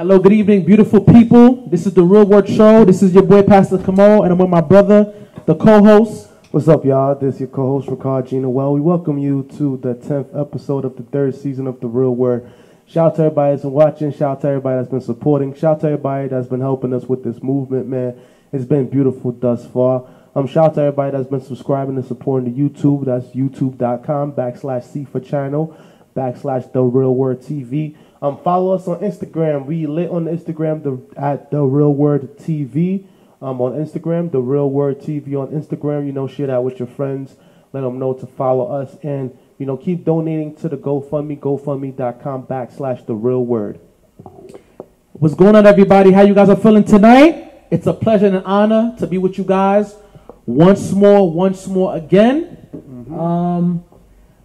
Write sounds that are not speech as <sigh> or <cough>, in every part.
Hello, good evening, beautiful people. This is the Real Word Show. This is your boy, Pastor Kamal, and I'm with my brother, the co host. What's up, y'all? This is your co-host, Rickard Jean-Noel. We welcome you to the 10th episode of the third season of The Real Word. Shout out to everybody that's been watching. Shout out to everybody that's been supporting. Shout out to everybody that's been helping us with this movement, man. It's been beautiful thus far. Um, shout out to everybody that's been subscribing and supporting the YouTube. That's youtube.com backslash C for channel backslash The Real Word TV. Um, follow us on Instagram. We lit on Instagram the, at The Real Word TV. Um, on Instagram, The Real Word TV on Instagram. You know, share that with your friends. Let them know to follow us. And, you know, keep donating to the GoFundMe, GoFundMe.com backslash The Real Word. What's going on, everybody? How you guys are feeling tonight? It's a pleasure and an honor to be with you guys once more, once more again. Um,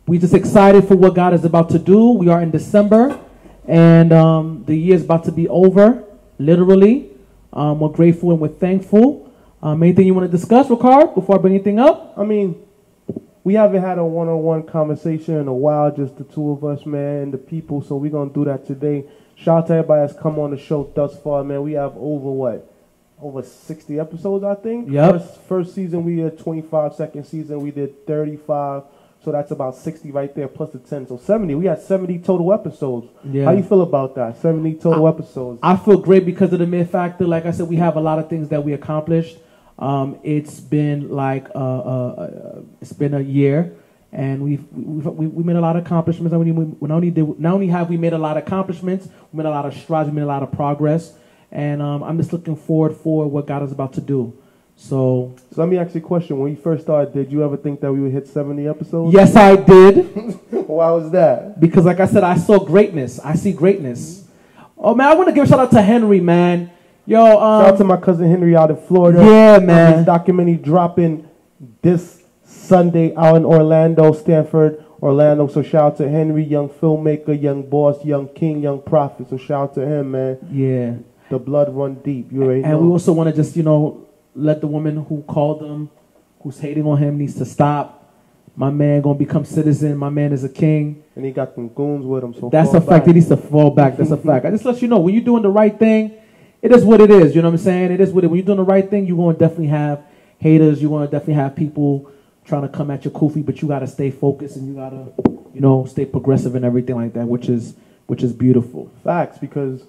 we just excited for what God is about to do. We are in December, and um, the year is about to be over, literally. Um, we're grateful and we're thankful. Um, anything you want to discuss, Rickard, before I bring anything up? I mean, we haven't had a one-on-one conversation in a while, just the two of us, man, and the people. So we're gonna do that today. Shout out to everybody that's come on the show thus far, man. We have over what, over sixty episodes, I think. Yep. First, first season we did twenty-five. Second season we did thirty-five. So that's about sixty right there, plus the ten. So seventy. We had seventy total episodes. Yeah. How you feel about that? Seventy total episodes. I feel great because of the mere factor. Like I said, we have a lot of things that we accomplished. Um, it's been like uh, uh, uh, it's been a year, and we've, we've we, we made a lot of accomplishments. And we, we not only did, not only have we made a lot of accomplishments, we made a lot of strides, we made a lot of progress, and um, I'm just looking forward for what God is about to do. So So let me ask you a question. When you first started, did you ever think that we would hit seventy episodes? yes, I did. <laughs> Why was that? because like I said, I saw greatness. I see greatness. Oh man, I want to give a shout out to Henry, man. Yo, um, Shout out to my cousin Henry out in Florida. Yeah, Um, man. His documentary dropping this Sunday out in Orlando, Sanford, Orlando. So shout out to Henry, young filmmaker, young boss, young king, young prophet. So shout out to him, man. yeah. The blood run deep. You already And know. we also want to just, you know, let the woman who called him, who's hating on him, needs to stop. My man gonna become citizen. My man is a king. and he got them goons with him. So That's a fact. back. He needs to fall back. That's a fact. I just let you know when you're doing the right thing, it is what it is. You know what I'm saying? It is what it. When you're doing the right thing, you're gonna definitely have haters. You're gonna definitely have people trying to come at your kofi, but you gotta stay focused and you gotta, you know, stay progressive and everything like that, which is which is beautiful. Facts, because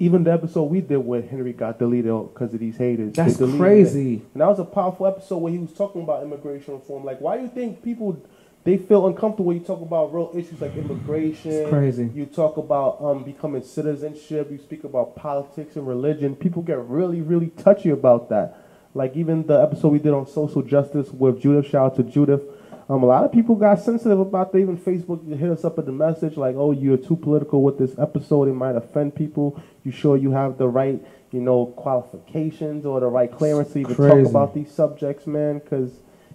even the episode we did with Henry got deleted because of these haters. That's crazy. it. And that was a powerful episode where he was talking about immigration reform. Like, why do you think people they feel uncomfortable when you talk about real issues like immigration? It's crazy. You talk about um, becoming citizenship. You speak about politics and religion. People get really, really touchy about that. Like even the episode we did on social justice with Judith. Shout out to Judith. Um, a lot of people got sensitive about that. Even Facebook hit us up with a message like, "Oh, you're too political with this episode. It might offend people. You sure you have the right, you know, qualifications or the right clearance to even talk about these subjects, man? Because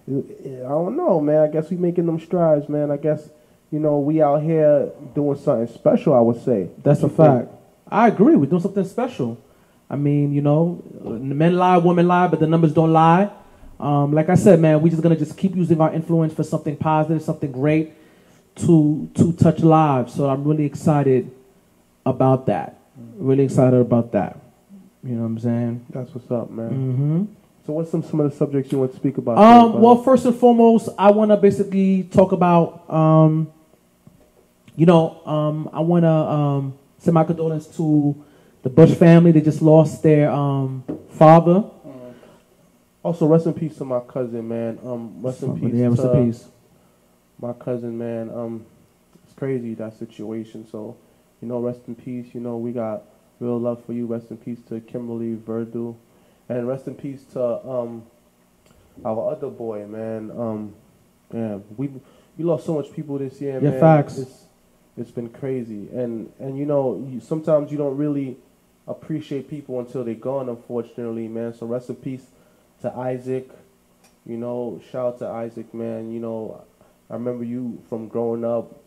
I don't know, man. I guess we making them strides, man. I guess you know we out here doing something special. I would say That's a you think? fact. I agree. We're doing something special. I mean, you know, men lie, women lie, but the numbers don't lie. Um, like I said, man, we're just gonna just keep using our influence for something positive, something great to to touch lives. So I'm really excited about that. Really excited about that. You know what I'm saying? That's what's up, man. Mm-hmm. So what's some some of the subjects you want to speak about? Um, well, first and foremost, I want to basically talk about, um, you know, um, I want to um, send my condolences to the Bush family. They just lost their um, father. Also rest in peace to my cousin, man. Um, rest in peace Yeah, rest to in peace. my cousin, man. Um, it's crazy that situation. So, you know, rest in peace. You know, we got real love for you. Rest in peace to Kimberly Verdue, and rest in peace to um our other boy, man. Um, yeah, we we lost so much people this year, Yeah, man. facts. It's it's been crazy, and and you know, you, sometimes you don't really appreciate people until they're gone. Unfortunately, man. So rest in peace to Isaac. You know, shout out to Isaac, man. You know, I remember you from growing up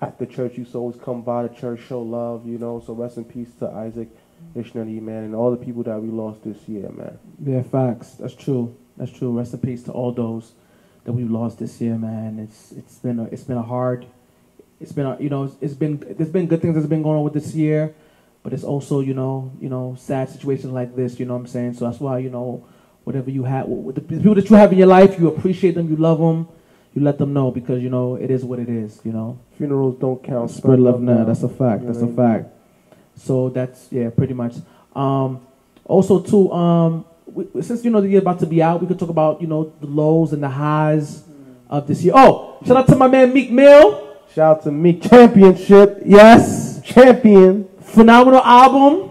at the church. You used to always come by the church, show love. You know, so rest in peace to Isaac Ishnadi, man, and all the people that we lost this year, man. Yeah, facts. That's true. That's true. Rest in peace to all those that we lost this year, man. It's it's been a, it's been a hard. It's been a, you know it's, it's been there's been good things that's been going on with this year, but it's also you know you know sad situations like this. You know what I'm saying? So that's why you know whatever you have, the people that you have in your life, you appreciate them, you love them, you let them know because you know it is what it is. You know, Funerals don't count. spread love now. That's a fact. That's a what I mean? fact. So that's yeah, pretty much. Um, also too, um, we, since you know the year about to be out, we could talk about you know the lows and the highs of this year. Oh, shout out to my man Meek Mill. Shout out to Meek. championship, Yes, champion. Phenomenal album,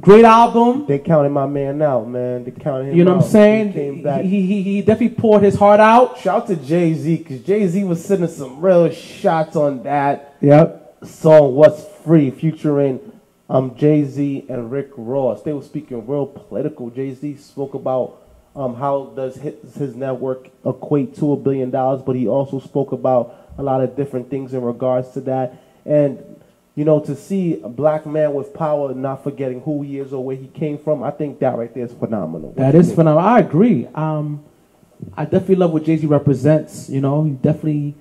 great album. They counted my man out, man. They counted him You know what out. I'm saying? He came back. He, he, he definitely poured his heart out. Shout out to Jay Z, because Jay Z was sending some real shots on that Yep. song, What's Free, featuring um, Jay Z and Rick Ross. They were speaking real political. Jay Z spoke about um, how does his, his network equate to a billion dollars, but he also spoke about a lot of different things in regards to that. And you know, to see a black man with power, not forgetting who he is or where he came from, I think that right there is phenomenal. That is phenomenal. I agree. Um, I definitely love what Jay Z represents. You know, he definitely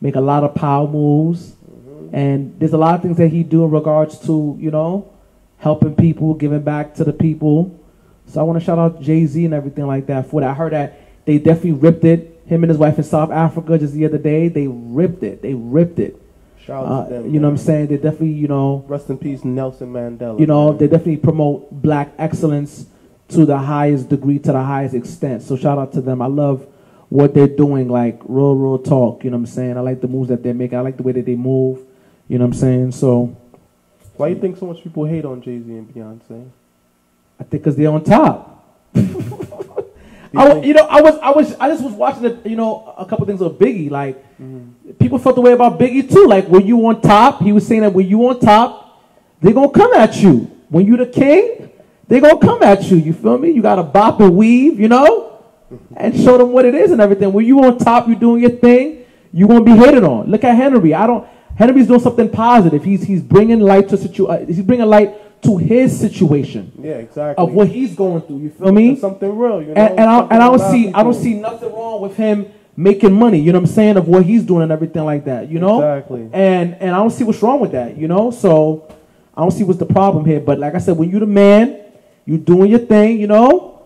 make a lot of power moves, Mm-hmm. and there's a lot of things that he do in regards to you know helping people, giving back to the people. So I want to shout out Jay Z and everything like that for that. I heard that they definitely ripped it. Him and his wife in South Africa just the other day, they ripped it. They ripped it. Shout Uh, to them. you know what I'm saying? They definitely, you know, Rest in peace, Nelson Mandela. you know, man. they definitely promote black excellence to the highest degree, to the highest extent. So shout out to them. I love what they're doing, like real, real talk. You know what I'm saying? I like the moves that they're making. I like the way that they move. You know what I'm saying? So Why you think so much people hate on Jay Z and Beyonce? I think because they're on top. <laughs> I, you wa- think- you know, I was, I was, I just was watching it. You know, a couple things of Biggie. Like Mm-hmm. people felt the way about Biggie too. Like when you on top, he was saying that when you on top, they're gonna come at you. When you the king, they're gonna come at you. You feel me? You gotta bop and weave, you know, and show them what it is and everything. When you on top, you doing your thing. You gonna be hated on. Look at Henry. I don't. Henry's doing something positive. He's he's bringing light to situ. Uh, he's bringing light to his situation Yeah, exactly. of what he's going through. You feel me? Something real, you know. and, and I and I don't a lot of see I don't see nothing wrong with him making money. You know what I'm saying of what he's doing and everything like that. You know, Exactly. and and I don't see what's wrong with that. You know, so I don't see what's the problem here. But like I said, when you're the man, you're doing your thing. You know,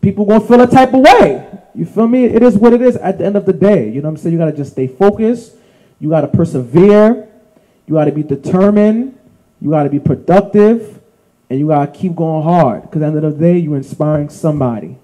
people gonna feel a type of way. You feel me? It is what it is. At the end of the day, you know what I'm saying. You gotta just stay focused. You gotta persevere. You gotta be determined. You gotta be productive, and you gotta keep going hard. Because at the end of the day, you're inspiring somebody.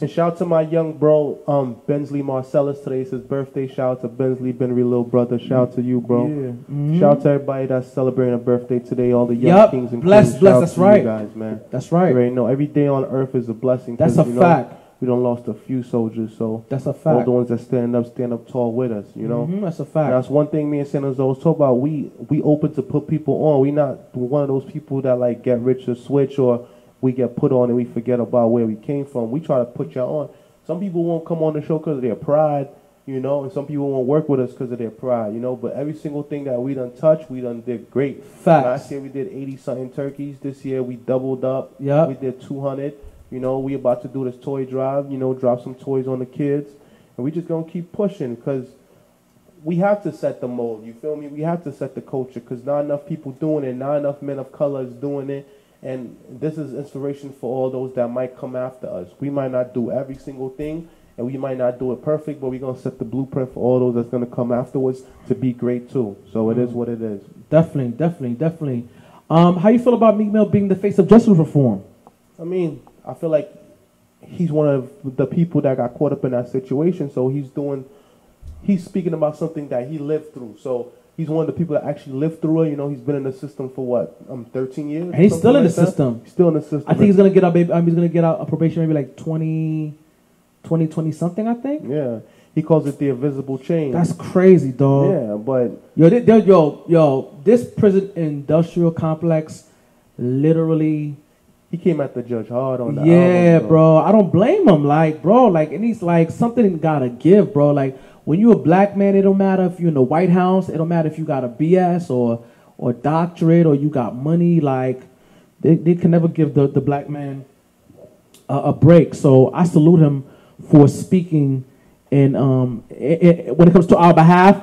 And shout out to my young bro, um, Bensley Marcellus. Today is his birthday. Shout out to Bensley, Benry, little brother. Shout out to you, bro. Yeah. Mhm. Shout out to everybody that's celebrating a birthday today. All the young Yup. kings and Bless, queens. bless, out that's to you right. guys, man. That's You right. already know every day on earth is a blessing. That's a you know, fact. We don't lost a few soldiers, so That's a all fact. the ones that stand up, stand up tall with us. You know. Mhm, that's a And fact. that's one thing me and San Jose always talk about. We we open to put people on. We not one of those people that like get rich or switch or we get put on and we forget about where we came from. We try to put y'all on. Some people won't come on the show because of their pride, you know, and some people won't work with us because of their pride, you know. But every single thing that we done touched, we done did great. Facts. Last year we did eighty something turkeys. This year we doubled up. Yeah. We did two hundred. You know, we about to do this toy drive. You know, drop some toys on the kids, and we just gonna keep pushing because we have to set the mold. You feel me? We have to set the culture because not enough people doing it. Not enough men of color is doing it. And this is inspiration for all those that might come after us. We might not do every single thing, and we might not do it perfect, but we're gonna set the blueprint for all those that's gonna come afterwards to be great too. So it is what it is. Definitely, definitely, definitely. Um, how you feel about Meek Mill being the face of justice reform? I mean, I feel like he's one of the people that got caught up in that situation. So he's doing, he's speaking about something that he lived through. So he's one of the people that actually lived through it. You know, he's been in the system for what, um, 13 years. And he's still in like the that? system. He's still in the system. I think he's gonna get out. Maybe um, he's gonna get out a probation maybe like 20, 20, 20 something. I think Yeah, he calls it the invisible chain. that's crazy, dog. yeah, but Yo, they- yo, yo, this prison industrial complex, literally. He came at the judge hard on the Yeah, album, bro. I don't blame him. Like, bro, like, and he's like, something gotta give, bro. Like, when you a black man, it don't matter if you're in the White House. It don't matter if you got a BS or or doctorate or you got money. Like, they, they can never give the, the black man a, a break. So I salute him for speaking and um i i when it comes to our behalf,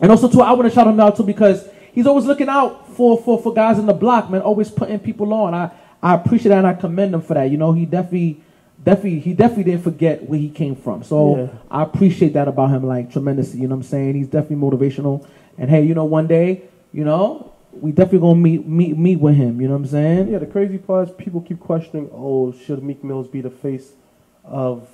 and also too, I want to shout him out too because he's always looking out for, for, for guys in the block, man, always putting people on. I, I appreciate that and I commend him for that. You know, he definitely definitely he definitely didn't forget where he came from. So Yeah. I appreciate that about him like tremendously. You know what I'm saying? He's definitely motivational. And hey, you know, one day, you know, we definitely gonna meet meet meet with him. You know what I'm saying? Yeah, the crazy part is people keep questioning, oh, should Meek Mills be the face of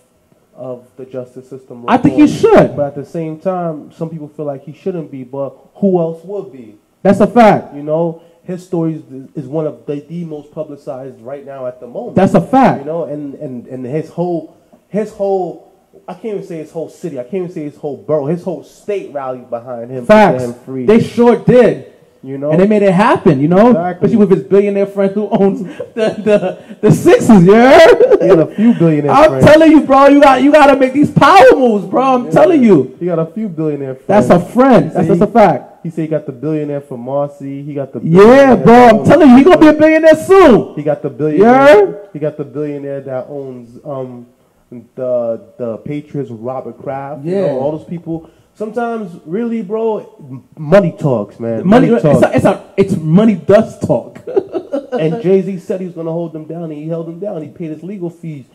of the justice system? I think he should. But at the same time, some people feel like he shouldn't be, but who else would be? That's a fact. You know, his story is, is one of the, the most publicized right now at the moment. That's a fact. you know, and, and, and his whole his whole I can't even say his whole city, I can't even say his whole borough, his whole state rallied behind him Facts. him free. They sure did. you know, And they made it happen, you know? Exactly. Especially with his billionaire friend who owns <laughs> the the, the Sixers, you heard? he got a few billionaire I'm friends. telling you, bro, you got you gotta make these power moves, bro. I'm telling you. He got a few billionaire friends. That's a friend. That's just a fact. He said he got the billionaire from Marcy. He got the Yeah, bro. I'm telling you, he gonna be a billionaire soon. He got the billionaire. Yeah. He got the billionaire that owns um the the Patriots, Robert Kraft. you Yeah. know, all those people. Sometimes, really, bro, money talks, man. Money, it's talks. a, it's a, it's money does talk. and <laughs> Jay Z said he was gonna hold them down, and he held them down. He paid his legal fees.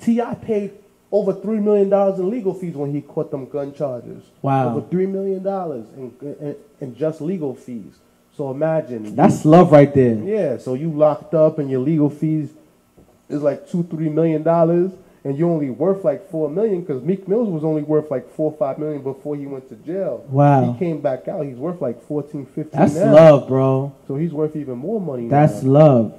Ti paid over three million dollars in legal fees when he caught them gun charges. Wow. over three million dollars in, in in just legal fees. So imagine That's love right there. Yeah, so you locked up and your legal fees is like two, three million dollars, and you're only worth like four million because Meek Mills was only worth like four, five million before he went to jail. Wow. He came back out, he's worth like 14, 15 That's now. love, bro. So he's worth even more money That's now. love.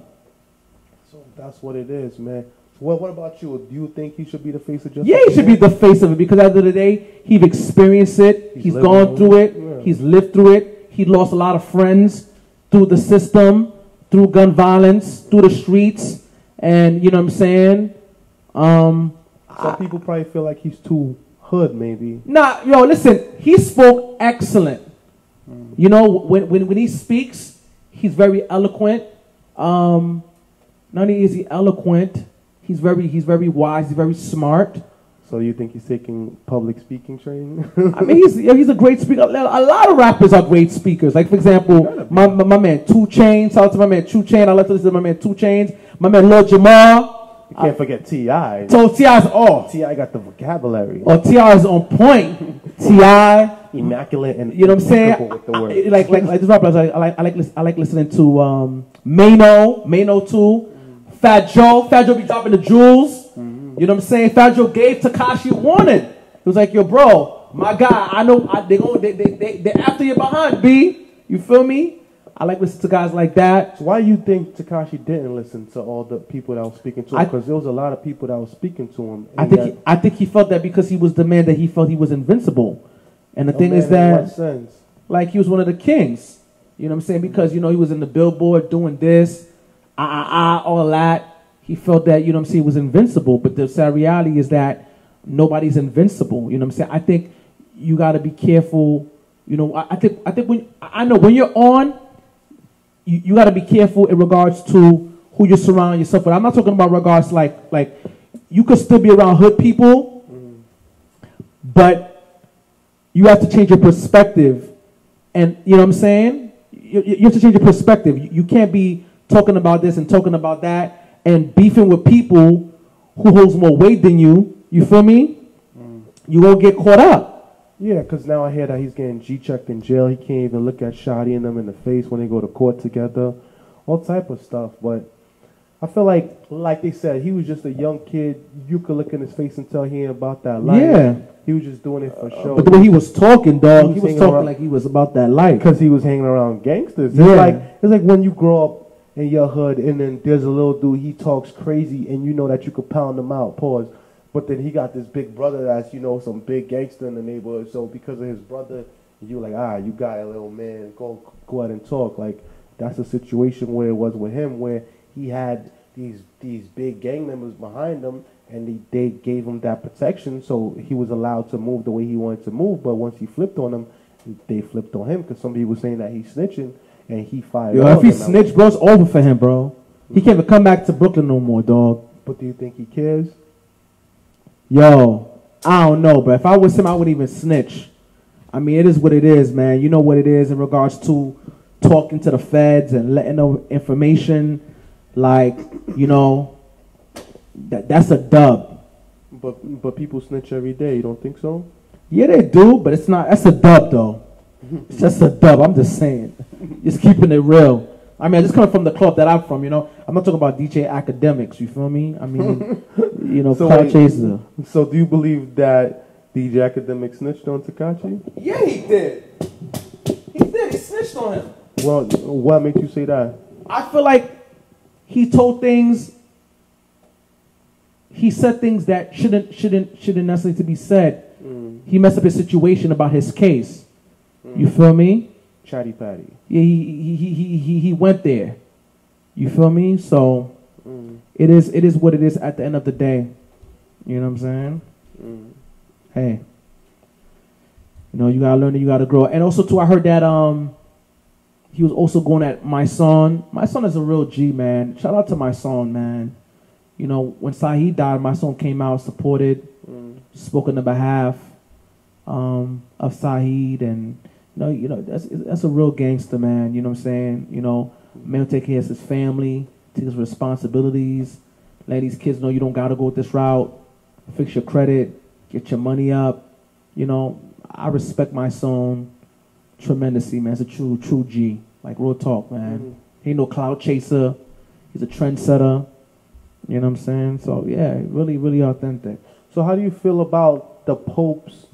So that's what it is, man. So what, about you? Do you think he should be the face of justice? Yeah, he should be the face of it because at the end of the day, he's experienced it. He's He's, gone through it. Yeah. He's lived through it. He lost a lot of friends through the system, through gun violence, through the streets, and you know what I'm saying. Um, Some people probably feel like he's too hood, maybe. Nah, yo, listen, he spoke excellent. You know, when, when, when he speaks, he's very eloquent. Um, not only is he eloquent, he's very he's very wise, he's very smart. So you think he's taking public speaking training? <laughs> I mean, he's he's a great speaker. A lot of rappers are great speakers. Like for example, my my, my man 2 Chainz. Shout out to my man Two Chain. I love to listen to my man 2 Chainz. My man Lord Jamar. you can't forget Ti. So T.I.'s off. T.I. got the vocabulary. Or T.I. is on point. <laughs> Ti. immaculate and You know what I'm saying? with the I-. I- like like like this rapper, I like I like I like, I like listening to um Mano, Mano too, Fat Joe. Fat Joe be dropping the jewels. You know what I'm saying? Fat Joe gave Tekashi a warning. He was like, "Yo, bro, my guy, I know I, they going they they they they after you behind B. You feel me? I like listening to guys like that. So why you think Tekashi didn't listen to all the people that was speaking to him? Because there was a lot of people that was speaking to him. I think that- he, I think he felt that because he was the man that he felt he was invincible. And the thing man, is that like he was one of the kings. You know what I'm saying? Because you know he was in the billboard doing this, ah ah ah, all that. He felt that you know what I'm saying was invincible. But the sad reality is that nobody's invincible. You know what I'm saying? I think you got to be careful. You know, I, I think I think when I know when you're on, you, you got to be careful in regards to who you surround yourself with. I'm not talking about regards like like you could still be around hood people, but you have to change your perspective. And you know what I'm saying? You, you you have to change your perspective. You, you can't be talking about this and talking about that and beefing with people who holds more weight than you. You feel me? Mm. You won't get caught up. Yeah, because now I hear that he's getting G-checked in jail. He can't even look at Shotti and them in the face when they go to court together. All type of stuff. But I feel like, like they said, he was just a young kid. You could look in his face and tell he ain't about that life. Yeah. He was just doing it for uh, show. But the way he was talking, dog, He he was was talking around- like he was about that life. because he was hanging around gangsters. Yeah. It's like it's like when you grow up in your hood and then there's a little dude he talks crazy and you know that you could pound him out. Pause. But then he got this big brother that's you know some big gangster in the neighborhood. So because of his brother, you like ah you got a little man go go out and talk. Like that's a situation where it was with him where he had these these big gang members behind him and they, they gave him that protection so he was allowed to move the way he wanted to move but once he flipped on them they flipped on him because some people were saying that he's snitching and he fired Yo, if he snitched, bro, it's over for him, bro. He can't even come back to Brooklyn no more, dog. but do you think he cares Yo, I don't know, but if I was him, I wouldn't even snitch. I mean, it is what it is, man. You know what it is in regards to, talking to the feds and letting them information, like you know, that that's a dub. But but people snitch every day. You don't think so? Yeah, they do, but it's not. That's a dub though. It's just a dub. I'm just saying, just keeping it real. I mean, I just coming from the club that I'm from. You know, I'm not talking about DJ Akademiks. You feel me? I mean, <laughs> you know, So Cloud wait. Chaser. So do you believe that DJ Academic snitched on Tekashi? Yeah, he did. He did. He snitched on him. Well, what makes you say that? I feel like he told things. He said things that shouldn't shouldn't shouldn't necessarily to be said. Mm. He messed up his situation about his case. You feel me? Chatty Patty. Yeah, he he, he, he, he went there. You feel me? So it is it is what it is at the end of the day. You know what I'm saying? Hey. You know, you gotta learn and you gotta grow. And also too, I heard that um he was also going at Mysonne. My son is a real G man. Shout out to Mysonne, man. You know, when Saheed died, Mysonne came out, supported, spoke on the behalf um, of Saheed, and you know, you know, that's that's a real gangster man. You know what I'm saying? You know, man take care of his family, take his responsibilities, let these kids know you don't gotta go this route. Fix your credit, get your money up. You know, I respect Mysonne tremendously, man. He's a true, true G. Like real talk, man. Mm-hmm. He ain't no cloud chaser. He's a trendsetter. You know what I'm saying? So yeah, really, really authentic. So how do you feel about the Pope's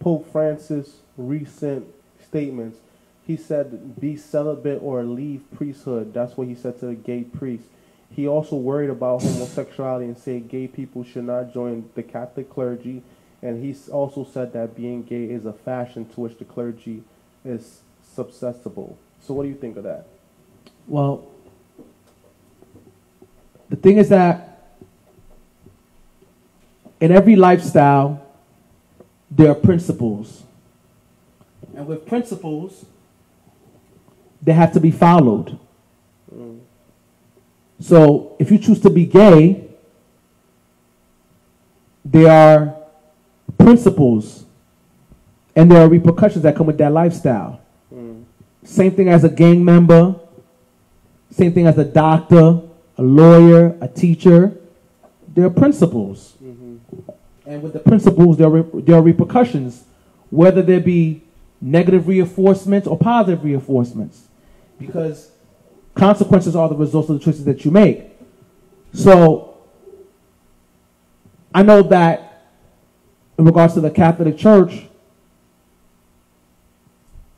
Pope Francis recent statements? He said be celibate or leave priesthood. That's what he said to the gay priest. He also worried about homosexuality and said gay people should not join the Catholic clergy. And he also said that being gay is a fashion to which the clergy is susceptible. So what do you think of that? Well, the thing is that in every lifestyle, there are principles. And with principles, they have to be followed. So if you choose to be gay, there are principles and there are repercussions that come with that lifestyle. Same thing as a gang member, same thing as a doctor, a lawyer, a teacher. There are principles. Mm-hmm. And with the principles, there are, re- there are repercussions, whether there be negative reinforcements or positive reinforcements. Because consequences are the results of the choices that you make. So, I know that in regards to the Catholic Church,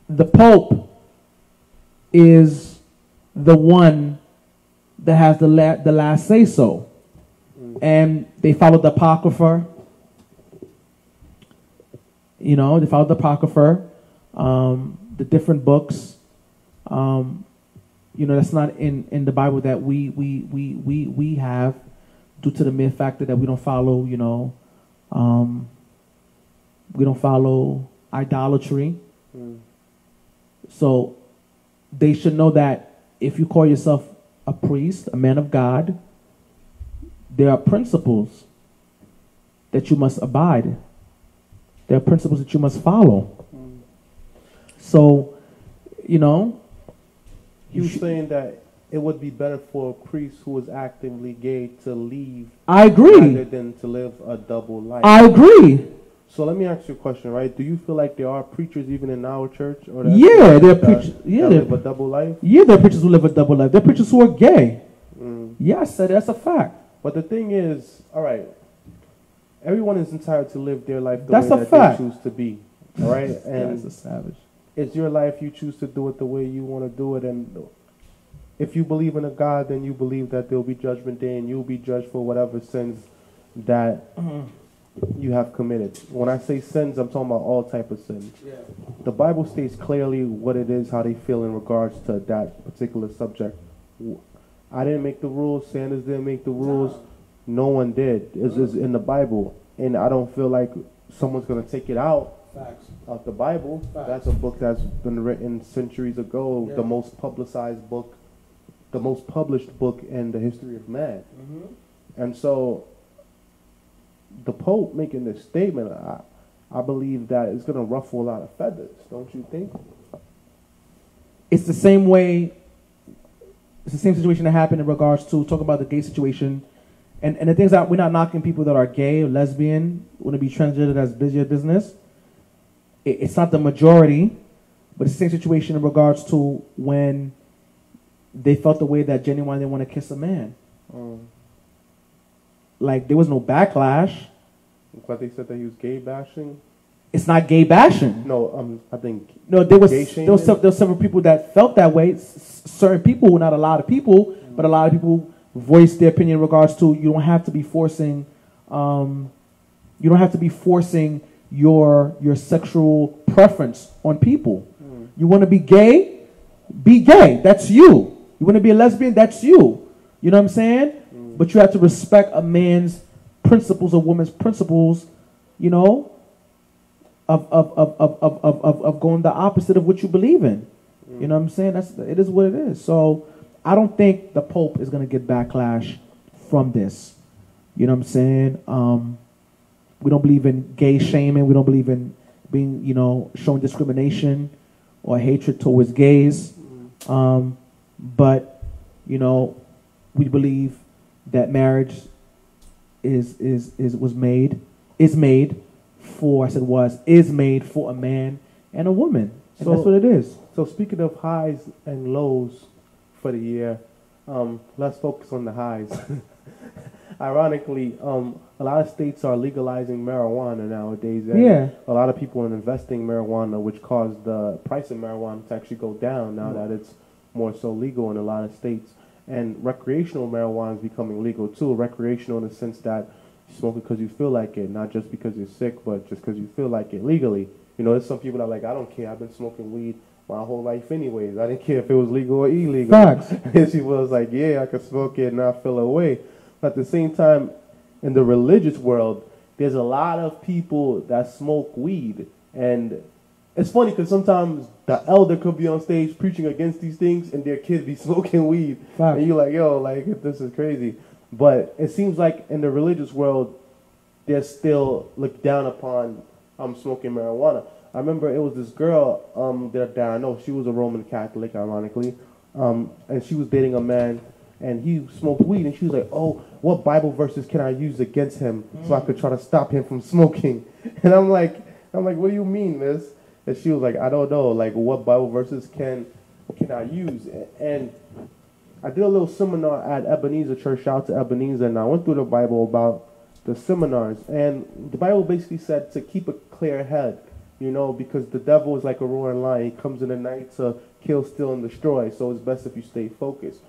the Pope is the one that has the, la- the last say so. And they follow the Apocrypha. You know, they follow the Apocrypha, um, the different books. Um, you know, that's not in, in the Bible that we, we, we, we, we have due to the mere factor that we don't follow, you know, um, we don't follow idolatry. So they should know that if you call yourself a priest, a man of God, there are principles that you must abide. There are principles that you must follow. So, you know, He was saying that it would be better for a priest who was actively gay to leave I rather agree. than to live a double life. I agree. so let me ask you a question, right? Do you feel like there are preachers even in our church, or that- Yeah, there are preachers. Yeah, that live a double life? yeah, there are preachers who live a double life. There are preachers who are gay. Mm. Yeah, I said that's a fact. But the thing is, all right, everyone is entitled to live their life the That's way that fact. they choose to be, all right? <laughs> And it's a savage. It's your life. You choose to do it the way you want to do it, and if you believe in a God, then you believe that there will be judgment day, and you'll be judged for whatever sins that mm-hmm. you have committed. When I say sins, I'm talking about all type of sins. The Bible states clearly what it is, how they feel in regards to that particular subject. I didn't make the rules. Sanders didn't make the rules. No one did. It's just in the Bible, and I don't feel like someone's gonna take it out Facts. of the Bible. Facts. That's a book that's been written centuries ago. Yeah. The most publicized book, the most published book in the history of man. Mm-hmm. And so, the Pope making this statement, I, I believe that it's going to ruffle a lot of feathers. Don't you think? it's the same way. It's the same situation that happened in regards to talk about the gay situation, and and the things that we're not knocking people that are gay or lesbian, want to be transgender as busy business. It, it's not the majority, but it's the same situation in regards to when they felt the way that genuinely they want to kiss a man. Um, Like there was no backlash. but they said that he was gay bashing. It's not gay bashing. No, um, I think No, there was there was, some, there was several people that felt that way. S- certain people, not a lot of people, but a lot of people voiced their opinion in regards to you don't have to be forcing, um, you don't have to be forcing your your sexual preference on people. You want to be gay, be gay. That's you. You want to be a lesbian, that's you. You know what I'm saying? But you have to respect a man's principles, a woman's principles. You know, of of, of, of, of, of, of, of going the opposite of what you believe in. You know what I'm saying? That's it is what it is. So I don't think the Pope is gonna get backlash from this. You know what I'm saying? Um, we don't believe in gay shaming. We don't believe in being, you know, showing discrimination or hatred towards gays. Um, but you know, we believe that marriage is is is was made is made for I said was is made for a man and a woman. And So- that's what it is. So speaking of highs and lows for the year, um, let's focus on the highs. <laughs> Ironically, um, a lot of states are legalizing marijuana nowadays. And Yeah. A lot of people are investing marijuana, which caused the price of marijuana to actually go down now that it's more so legal in a lot of states. And recreational marijuana is becoming legal too. Recreational in the sense that you smoke it because you feel like it, not just because you're sick, but just because you feel like it legally. You know, there's some people that are like, I don't care. I've been smoking weed my whole life anyways. I didn't care if it was legal or illegal. Facts. <laughs> and she was like, yeah, I could smoke it and not feel away. But at the same time, in the religious world, there's a lot of people that smoke weed. And it's funny because sometimes the elder could be on stage preaching against these things and their kids be <laughs> smoking weed. Facts. And you're like, yo, like, this is crazy. But it seems like in the religious world, they're still looked down upon um, smoking marijuana. I remember it was this girl um, that, that I know. She was a Roman Catholic, ironically, um, and she was dating a man, and he smoked weed, and she was like, "Oh, what Bible verses can I use against him so I could try to stop him from <laughs> smoking?" And I'm like, "I'm like, what do you mean, Miss?" And she was like, "I don't know. Like, what Bible verses can can I use?" And I did a little seminar at Ebenezer Church. Shout out to Ebenezer, and I went through the Bible about the seminars, and the Bible basically said to keep a clear head, you know, because the devil is like a roaring lion. He comes in the night to kill, steal, and destroy. So it's best if you stay focused.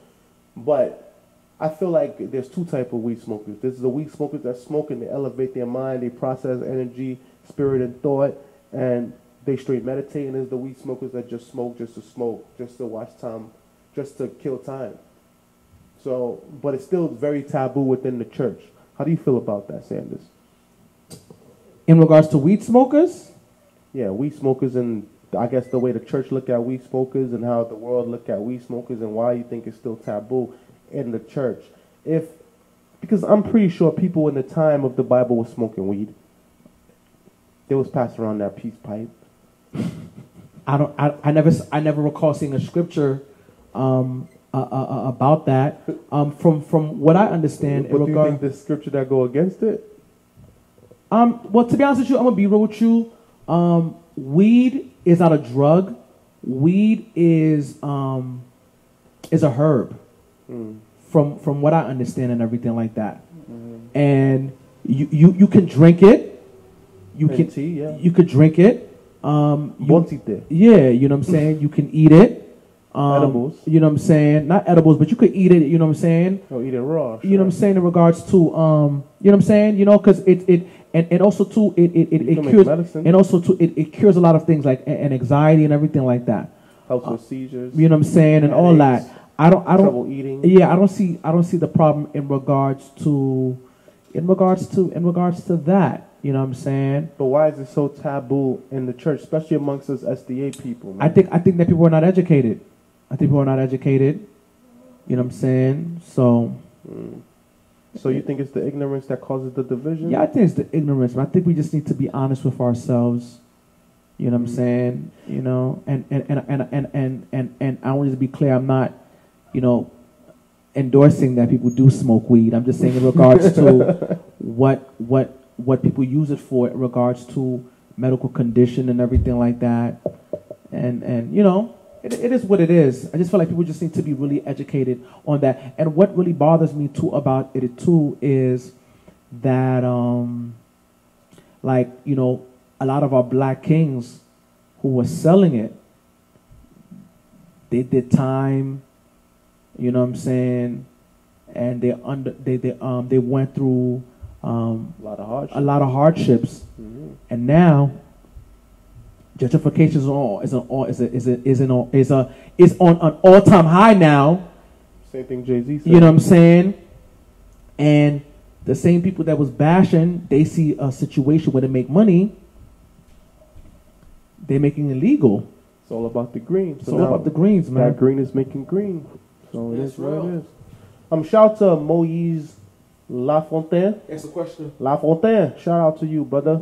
But I feel like there's two type of weed smokers. There's the weed smokers that smoke and they elevate their mind, they process energy, spirit, and thought, and they straight meditate. And there's the weed smokers that just smoke just to smoke, just to watch time, just to kill time. So, but it's still very taboo within the church. How do you feel about that, Sanders? In regards to weed smokers, Yeah, weed smokers and I guess the way the church look at weed smokers and how the world look at weed smokers and why you think it's still taboo in the church. If because I'm pretty sure people in the time of the Bible were smoking weed. They was passing around that peace pipe. I don't. I, I never. I never recall seeing a scripture um, uh, uh, uh, about that. Um, from from what I understand, But do you think the scripture that go against it? um, well, to be honest with you, I'm gonna be real with you. Um, weed is not a drug. Weed is um, is a herb. Mm. From from what I understand and everything like that. And you, you you can drink it. You And can tea, yeah. you could drink it. Um, you. Yeah, you know what I'm saying? You can eat it. Um, Edibles. You know what I'm saying? Not edibles, but you could eat it, you know what I'm saying? Or eat it raw. You know what I'm saying in regards to um you know what I'm saying? You know, cuz it it and, and also too it it, it, it cures medicine. and also too it, it cures a lot of things like and anxiety and everything like that. Helps uh, with seizures. You know what I'm saying? And all that. I don't I don't trouble eating. yeah, I don't see I don't see the problem in regards to in regards to in regards to that. You know what I'm saying? But why is it so taboo in the church, especially amongst us SDA people? Man? I think I think that people are not educated. I think people are not educated. You know what I'm saying? So mm. So you think it's the ignorance that causes the division? yeah, I think it's the ignorance. But I think we just need to be honest with ourselves. You know what I'm mm-hmm. saying? You know, and and and and and and and, and I want to be clear. I'm not, you know, endorsing that people do smoke weed. I'm just saying in regards to <laughs> what what what people use it for in regards to medical condition and everything like that. And and you know, it, it is what it is. I just feel like people just need to be really educated on that. And what really bothers me too about it too is that um like, you know, a lot of our black kings who were selling it, they did time, you know what I'm saying? And they under they they um they went through um A lot of hardship. a lot of hardships Mhm. and now gentrification is on is an all is a is a is an all- is a is on an all time high now. Same thing Jay Z said. You know what I'm saying? And the same people that was bashing, they see a situation where they make money. They're making it legal. It's all about the green. It's all about the greens, man. That green is making green. So it That's is what real. it is. Um, shout out to Moise Lafontaine. That's the question. Lafontaine. Shout out to you, brother.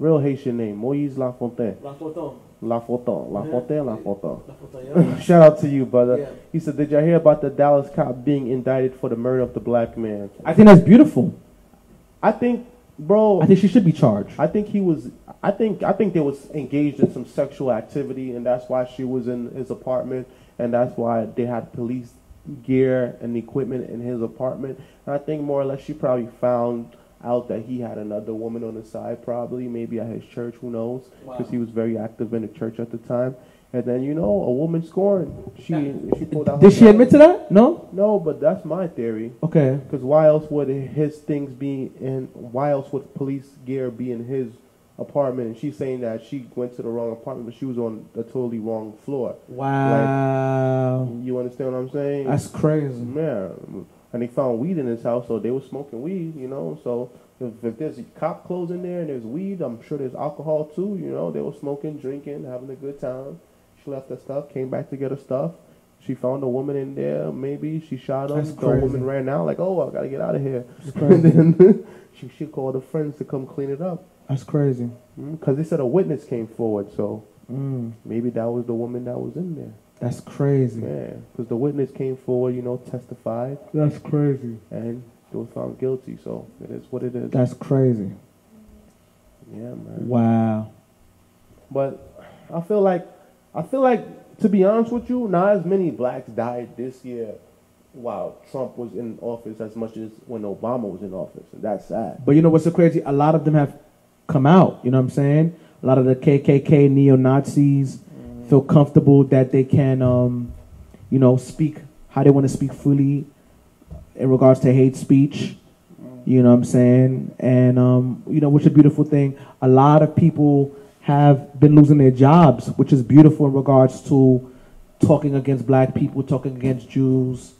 Real Haitian name. Moise Lafontaine. Lafontaine. Lafontaine. Lafontaine. Lafontaine. <laughs> Shout out to you, brother. Yeah. He said, Did y'all hear about the Dallas cop being indicted for the murder of the black man? I think that's beautiful. I think, bro. I think she should be charged. I think he was. I think. I think they was engaged in some sexual activity, and that's why she was in his apartment, and that's why they had police gear and equipment in his apartment. And I think more or less she probably found out that he had another woman on the side, probably maybe at his church. Who knows? Because he was very active in the church at the time. And then you know, a woman scorned. She she pulled out. Did she gun. admit to that? No. No, but that's my theory. Okay. Because why else would his things be in? Why else would police gear be in his apartment? And she's saying that she went to the wrong apartment, but she was on the totally wrong floor. Wow. Like, You understand what I'm saying? That's crazy. yeah. And they found weed in his house, so they were smoking weed. You know, so if, if there's cop clothes in there and there's weed, I'm sure there's alcohol too. You know, they were smoking, drinking, having a good time. She left her stuff, came back to get her stuff. She found a woman in there. Maybe she shot him. That's The woman ran out like, "Oh, I gotta get out of here." That's crazy. <laughs> and then she she called her friends to come clean it up That's crazy. because they said a witness came forward. So Mm, maybe that was the woman that was in there. That's crazy. Yeah, because the witness came forward, you know, testified, That's crazy. and they was found guilty. So it is what it is. That's crazy. yeah, man. Wow. But I feel like I feel like to be honest with you, not as many blacks died this year while Trump was in office as much as when Obama was in office, and that's sad. But you know what's so crazy? A lot of them have come out. You know what I'm saying? A lot of the KKK neo Nazis feel comfortable that they can, um, you know, speak how they want to speak freely in regards to hate speech. You know what I'm saying? And um, you know, which is a beautiful thing. A lot of people have been losing their jobs, which is beautiful in regards to talking against black people, talking against Jews.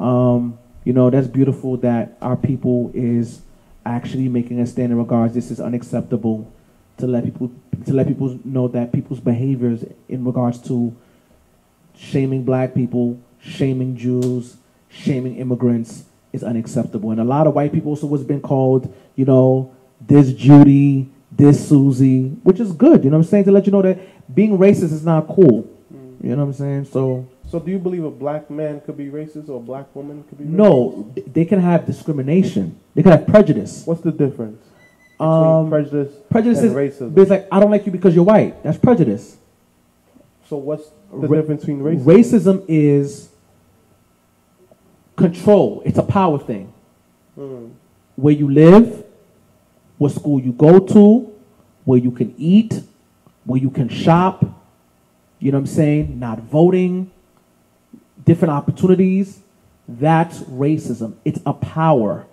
Um, you know, that's beautiful that our people is actually making a stand in regards. This is unacceptable to let people to let people know that people's behaviors in regards to shaming black people, shaming Jews, shaming immigrants is unacceptable. And a lot of white people also was been called, you know, this Judy, this Susie, which is good. You know what I'm saying? To let you know that being racist is not cool. Mm. You know what I'm saying? So So, do you believe a black man could be racist or a black woman could be racist? no, they can have discrimination. They can have prejudice. What's the difference Um, prejudice prejudice and is racism? but it's like I don't like you because you're white. That's prejudice. So, what's the Ra- difference between racism? Racism is control. It's a power thing. Mm. Where you live, what school you go to, where you can eat, where you can shop. You know what I'm saying? Not voting, different opportunities. That's racism. It's a power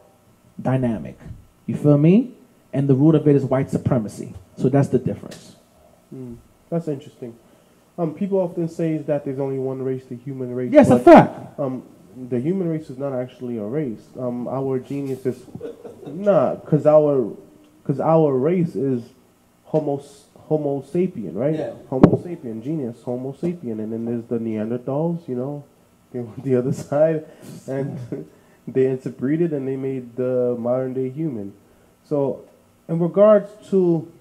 dynamic. You feel me? And the root of it is white supremacy. So that's the difference. Mm. That's interesting. Um, people often say that there's only one race, the human race. Yes, a fact. Um, the human race is not actually a race. Um, our genus is nah, cause our, cause our race is Homo Homo sapien, right? Yeah. Homo sapien, genus, Homo sapien, and then there's the Neanderthals, you know, the, the other <laughs> side, and <laughs> they interbreeded and they made the modern day human. So, in regards to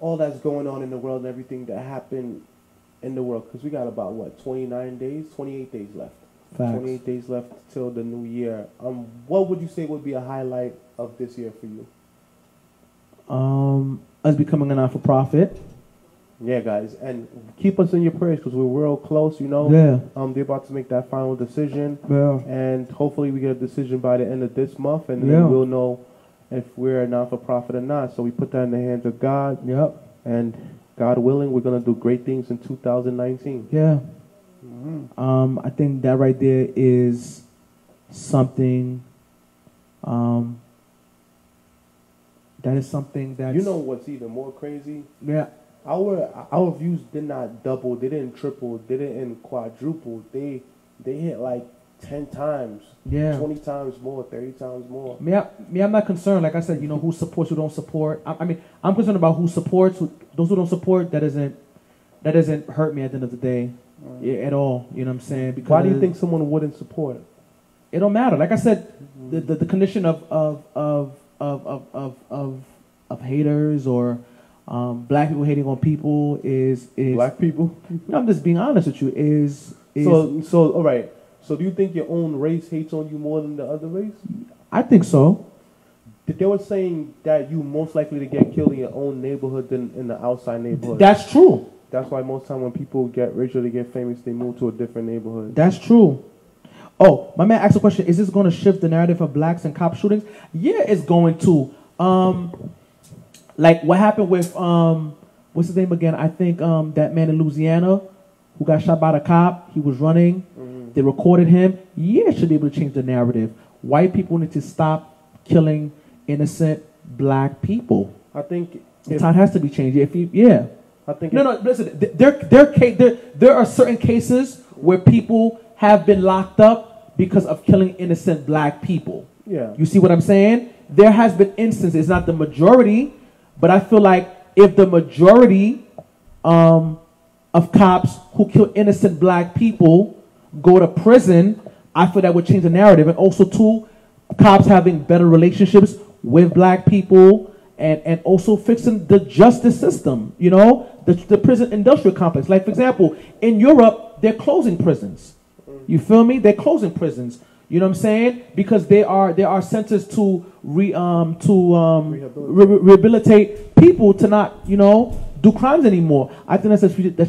all that's going on in the world and everything that happened in the world, because we got about what 29 days, 28 days left. Facts. 28 days left till the new year. Um, what would you say would be a highlight of this year for you? Um, us becoming a non-for-profit. Yeah, guys, and keep us in your prayers because we're real close. You know, Yeah. um, they're about to make that final decision, Yeah. and hopefully we get a decision by the end of this month, and Yeah. then we'll know if we're a non-for-profit or not. So we put that in the hands of God, Yep. and God willing, we're gonna do great things in 2019. Yeah. Um, I think that right there is something. Um, that is something that You know what's even more crazy? Yeah. Our our views did not double, they didn't triple, they didn't quadruple. They they hit like ten times, Yeah. twenty times more, thirty times more. Me, I, me, I'm not concerned. Like I said, you know, who supports, who don't support. I, I mean, I'm concerned about who supports. Who, those who don't support, that doesn't, that doesn't hurt me at the end of the day, yeah, at all. You know what I'm saying? Because Why do you think someone wouldn't support? it don't matter? Like I said, the, the, the condition of of of of of of of, of haters or um, black people hating on people is is. Black people. I'm just being honest with you. Is is So so all right. So do you think your own race hates on you more than the other race? I think so. They were saying that you most likely to get killed in your own neighborhood than in the outside neighborhood. That's true. That's why most time when people get rich or they get famous, they move to a different neighborhood. That's true. Oh, my man asked a question. Is this going to shift the narrative of blacks and cop shootings? Yeah, it's going to. Um, like what happened with um, what's his name again? I think um, that man in Louisiana who got shot by the cop. He was running. They recorded him. Yeah, it should be able to change the narrative. White people need to stop killing innocent black people. I think The if, time has to be changed. If you, yeah. I think No, no. Listen, th- there, there, there, there are certain cases where people have been locked up because of killing innocent black people. yeah. You see what I'm saying? There has been instances. It's not the majority, but I feel like if the majority um, of cops who kill innocent black people go to prison, I feel that would change the narrative. And also, too, cops having better relationships with black people and, and also fixing the justice system, you know, the, the prison industrial complex. Like, for example, in Europe, they're closing prisons. You feel me? They're closing prisons. You know what I'm saying? Because they are they are centers to re um to um Rehabilitate. re- rehabilitate people to not you know do crimes anymore. I think that's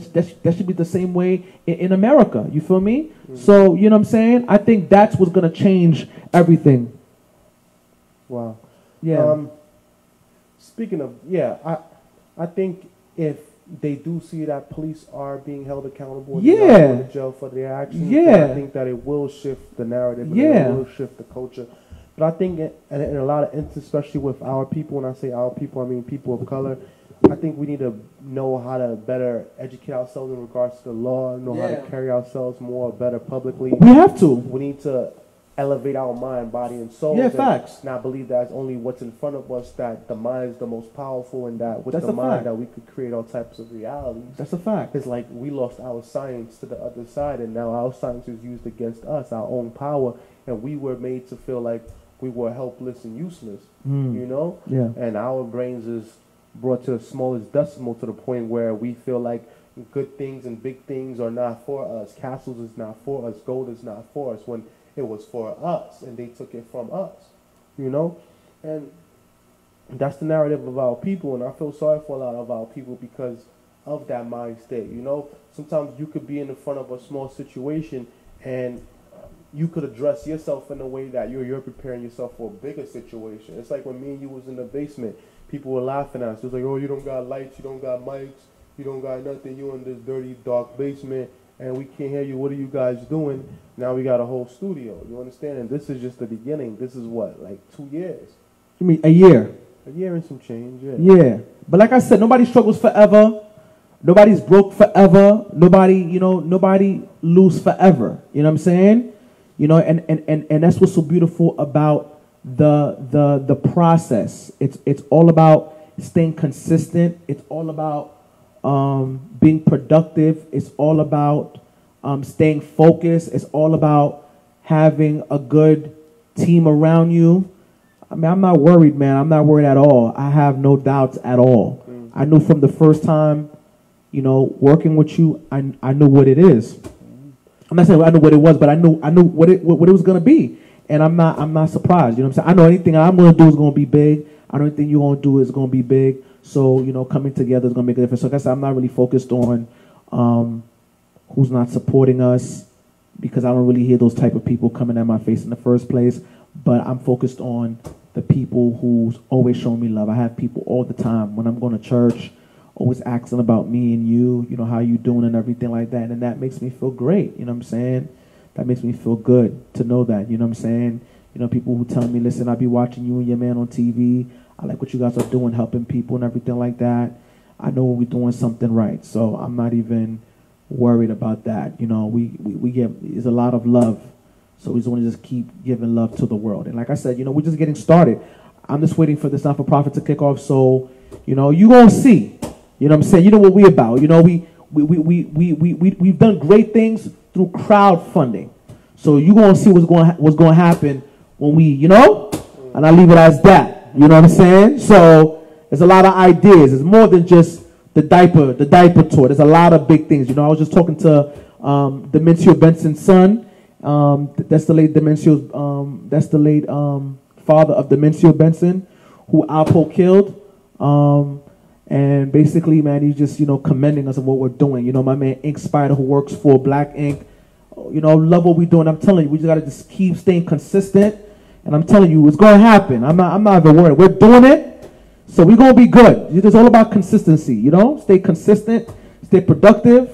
that, sh- that, should be the same way in, in America. You feel me? So you know what I'm saying? I think that's what's gonna change everything. Wow. Yeah. Um, speaking of, yeah, I, I think if they do see that police are being held accountable, Yeah. going to jail for their actions, Yeah. I think that it will shift the narrative. and Yeah. it will shift the culture. But I think, in, in in a lot of instances, especially with our people, when I say our people, I mean people of color. I think we need to know how to better educate ourselves in regards to the law, know how to carry ourselves more better publicly. we have to. We need to elevate our mind, body, and soul. Yeah, and facts. Not believe that it's only what's in front of us that the mind is the most powerful, and that with That's the mind fact. that we could create all types of realities. That's a fact. It's like we lost our science to the other side, and now our science is used against us, our own power, and we were made to feel like we were helpless and useless. Mm. You know, Yeah. and our brains is brought to the smallest decimal to the point where we feel like good things and big things are not for us. Castles is not for us. Gold is not for us when it was for us and they took it from us. You know? And that's the narrative of our people and I feel sorry for a lot of our people because of that mind state. You know, sometimes you could be in the front of a small situation and you could address yourself in a way that you're you're preparing yourself for a bigger situation. It's like when me and you was in the basement, people were laughing at us. It was like, oh, you don't got lights, you don't got mics, you don't got nothing. You in this dirty, dark basement, and we can't hear you. What are you guys doing? Now we got a whole studio. You understand? And this is just the beginning. This is what, like two years, You mean a year? a year and some change. Yeah. Yeah. But like I said, nobody struggles forever. Nobody's broke forever. Nobody, you know, nobody lose forever. You know what I'm saying? You know, and, and, and, and that's what's so beautiful about the the the process. It's it's all about staying consistent. It's all about um, being productive. It's all about um, staying focused. It's all about having a good team around you. I mean, I'm not worried, man. I'm not worried at all. I have no doubts at all. I knew from the first time, you know, working with you, I, I knew what it is. I'm not saying I knew what it was, but I knew I knew what it what, what it was gonna be, and I'm not I'm not surprised. You know what I'm saying? I know anything I'm gonna do is gonna be big. I know anything you're gonna do is gonna be big. So you know, coming together is gonna make a difference. So like I said, I'm not really focused on um, who's not supporting us because I don't really hear those type of people coming at my face in the first place. But I'm focused on the people who's always showing me love. I have people all the time when I'm going to church, always asking about me and you, you know, how you doing and everything like that. And that makes me feel great. You know what I'm saying? That makes me feel good to know that. You know what I'm saying? You know, people who tell me, listen, I'll be watching you and your man on TV. I like what you guys are doing, helping people and everything like that. I know we're doing something right. So I'm not even worried about that. You know, we, we, we get, there's a lot of love so we just want to just keep giving love to the world. And like I said, you know, we're just getting started. I'm just waiting for this not for profit to kick off. So, you know, you gonna see. You know what I'm saying? You know what we about. You know, we we we we, we, we we've done great things through crowdfunding. So you're gonna see what's going what's gonna happen when we, you know? And I leave it as that. You know what I'm saying? So there's a lot of ideas. It's more than just the diaper, the diaper tour. There's a lot of big things. You know, I was just talking to um, Demencio Benson's son um, that's the late Demencio. Um, that's the late um, father of Demencio Benson, who Alpo killed. Um, and basically, man, he's just you know commending us of what we're doing. You know, my man Ink Spider, who works for Black Ink. You know, love what we're doing. I'm telling you, we just gotta just keep staying consistent. And I'm telling you, it's gonna happen. I'm not. I'm not even worried. We're doing it, so we're gonna be good. It's all about consistency. You know, stay consistent, stay productive,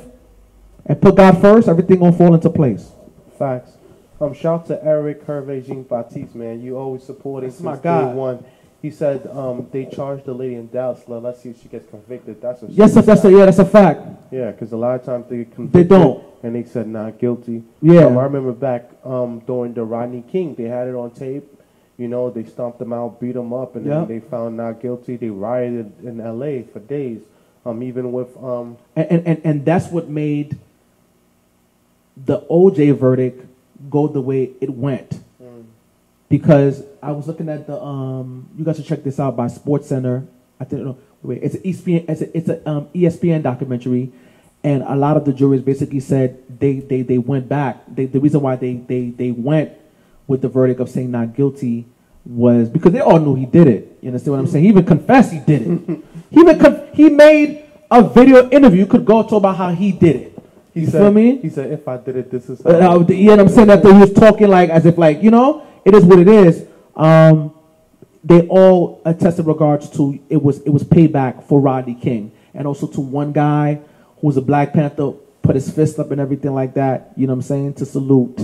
and put God first. Everything gonna fall into place. Facts. Um, shout to Eric Hervé Jean Baptiste, man. You always supporting That's my since guy. day one. He said um, they charged the lady in Dallas. Let, let's see if she gets convicted. That's a Yes, that's, that's a, yeah, that's a fact. yeah, because a lot of times they convicted. don't. And they said not guilty. Yeah. Um, I remember back um, during the Rodney King, they had it on tape. You know, they stomped him out, beat him up, and Yeah. then they found not guilty. They rioted in L.A. for days. Um, even with um, and, and, and that's what made the OJ verdict go the way it went. Because I was looking at the um, you guys should check this out by Sports Center. I think no, wait, it's an ESPN, it's a, it's a um, ESPN documentary, and a lot of the jurors basically said they they, they went back. They, the reason why they, they they went with the verdict of saying not guilty was because they all knew he did it. You understand what I'm saying? He even confessed he did it. he even conf- he made a video interview. Could go talk about how he did it. he you said, feel me? He said, if I did it, this is. Uh, uh, you know what I'm saying? That he was talking like as if like, you know, it is what it is. Um, they all attested regards to it was it was payback for Rodney King and also to one guy who was a Black Panther put his fist up and everything like that. You know what I'm saying? To salute